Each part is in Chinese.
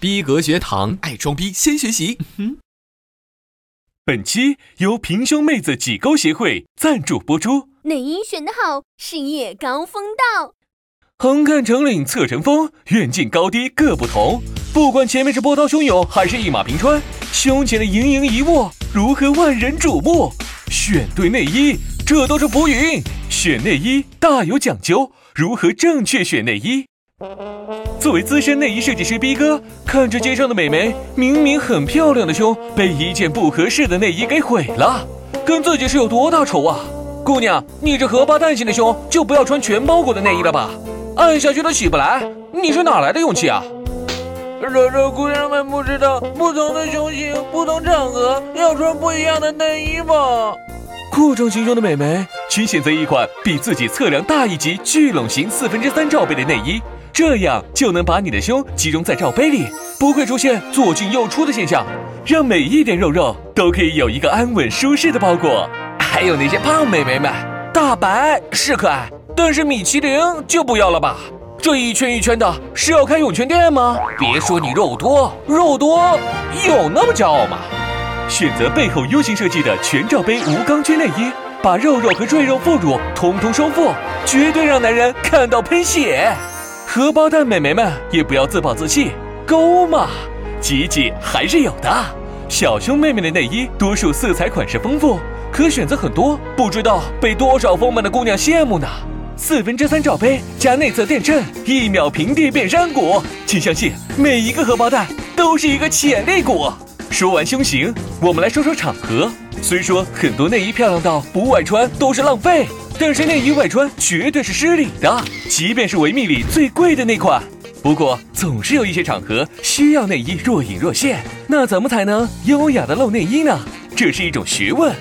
逼格学堂，爱装逼先学习。本期由平胸妹子挤沟协会赞助播出。内衣选得好，事业高峰到。横看成岭侧成峰，远近高低各不同。不管前面是波涛汹涌，还是一马平川，胸前的盈盈一握，如何万人瞩目？选对内衣，这都是浮云。选内衣大有讲究，如何正确选内衣？作为资深内衣设计师逼哥，看着街上的美眉，明明很漂亮的胸，被一件不合适的内衣给毁了，跟自己是有多大仇啊？姑娘，你这荷包蛋型的胸，就不要穿全包裹的内衣了吧？按下去都起不来，你是哪来的勇气啊？惹这姑娘们不知道，不同的胸型、不同场合要穿不一样的内衣吗？扩张型胸的美眉，请选择一款比自己测量大一级聚拢型四分之三罩杯的内衣。这样就能把你的胸集中在罩杯里，不会出现左进右出的现象，让每一点肉肉都可以有一个安稳舒适的包裹。还有那些胖美眉们，大白是可爱，但是米其林就不要了吧？这一圈一圈的，是要开涌泉店吗？别说你肉多，肉多有那么骄傲吗？选择背后 U 型设计的全罩杯无钢圈内衣，把肉肉和赘肉副乳通通收腹，绝对让男人看到喷血。荷包蛋美眉们也不要自暴自弃，勾嘛，挤挤还是有的。小胸妹妹的内衣多数色彩款式丰富，可选择很多，不知道被多少丰满的姑娘羡慕呢。四分之三罩杯加内侧垫衬，一秒平地变山谷。请相信，每一个荷包蛋都是一个潜力股。说完胸型，我们来说说场合。虽说很多内衣漂亮到不外穿都是浪费。但是内衣外穿绝对是失礼的，即便是维密里最贵的那款。不过总是有一些场合需要内衣若隐若现，那怎么才能优雅的露内衣呢？这是一种学问。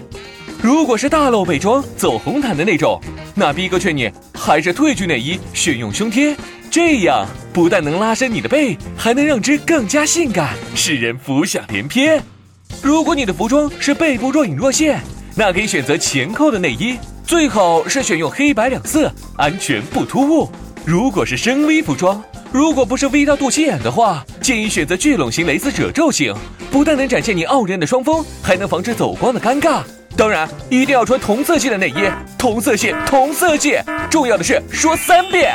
如果是大露背装走红毯的那种，那逼哥劝你还是褪去内衣，选用胸贴，这样不但能拉伸你的背，还能让之更加性感，使人浮想联翩。如果你的服装是背部若隐若现，那可以选择前扣的内衣。最好是选用黑白两色，安全不突兀。如果是深 V 服装，如果不是 V 到肚脐眼的话，建议选择聚拢型蕾丝褶皱型，不但能展现你傲人的双峰，还能防止走光的尴尬。当然，一定要穿同色系的内衣，同色系，同色系。重要的是说三遍。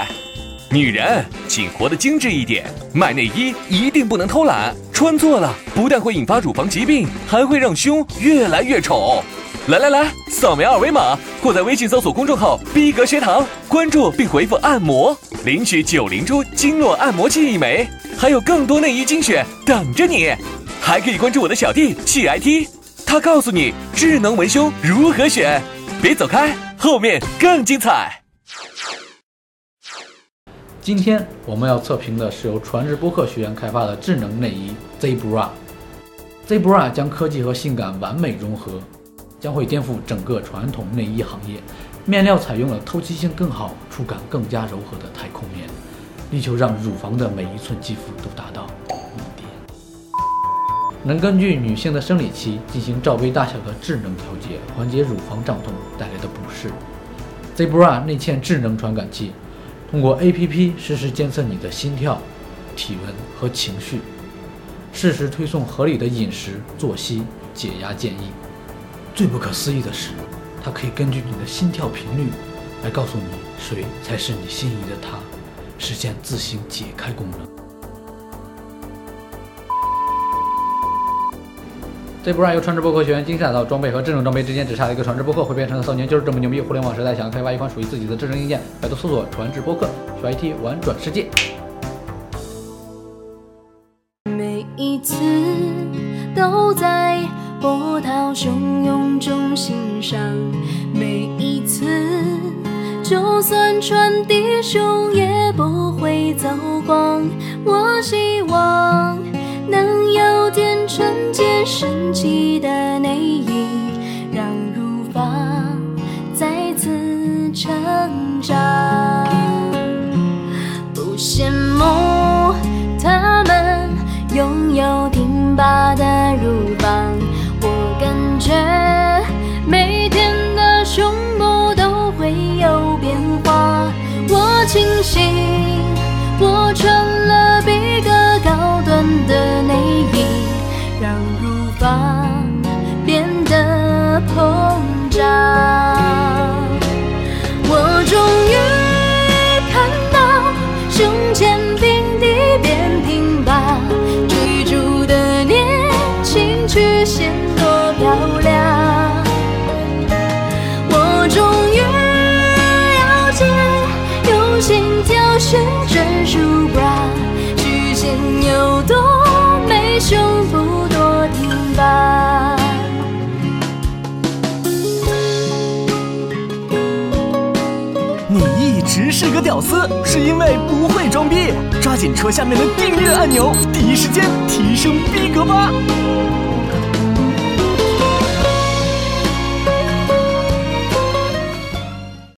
女人，请活得精致一点，买内衣一定不能偷懒，穿错了不但会引发乳房疾病，还会让胸越来越丑。来来来，扫描二维码或在微信搜索公众号“逼格学堂”，关注并回复“按摩”，领取九灵珠经络按摩器一枚，还有更多内衣精选等着你。还可以关注我的小弟气 IT，他告诉你智能文胸如何选。别走开，后面更精彩。今天我们要测评的是由传智播客学院开发的智能内衣 Zebra。Zebra 将科技和性感完美融合。将会颠覆整个传统内衣行业。面料采用了透气性更好、触感更加柔和的太空棉，力求让乳房的每一寸肌肤都达到一点。能根据女性的生理期进行罩杯大小的智能调节，缓解乳房胀痛带来的不适。Zebra 内嵌智能传感器，通过 APP 实时监测你的心跳、体温和情绪，适时推送合理的饮食、作息、解压建议。最不可思议的是，它可以根据你的心跳频率来告诉你谁才是你心仪的他，实现自行解开功能。这波让由传智播客学院精心打造装备和智能装备之间只差一个传智播客会变成的少年就是这么牛逼！互联网时代想要开发一款属于自己的智能硬件，百度搜索传智播客，学 IT 玩转世界。每一次都在。波涛汹涌中欣赏每一次，就算船底胸也不会走光。我希望能有点纯洁神奇的内衣，让乳房再次成长。不羡慕他们拥有挺拔的乳个屌丝，是因为不会装逼。抓紧戳下面的订阅按钮，第一时间提升逼格吧！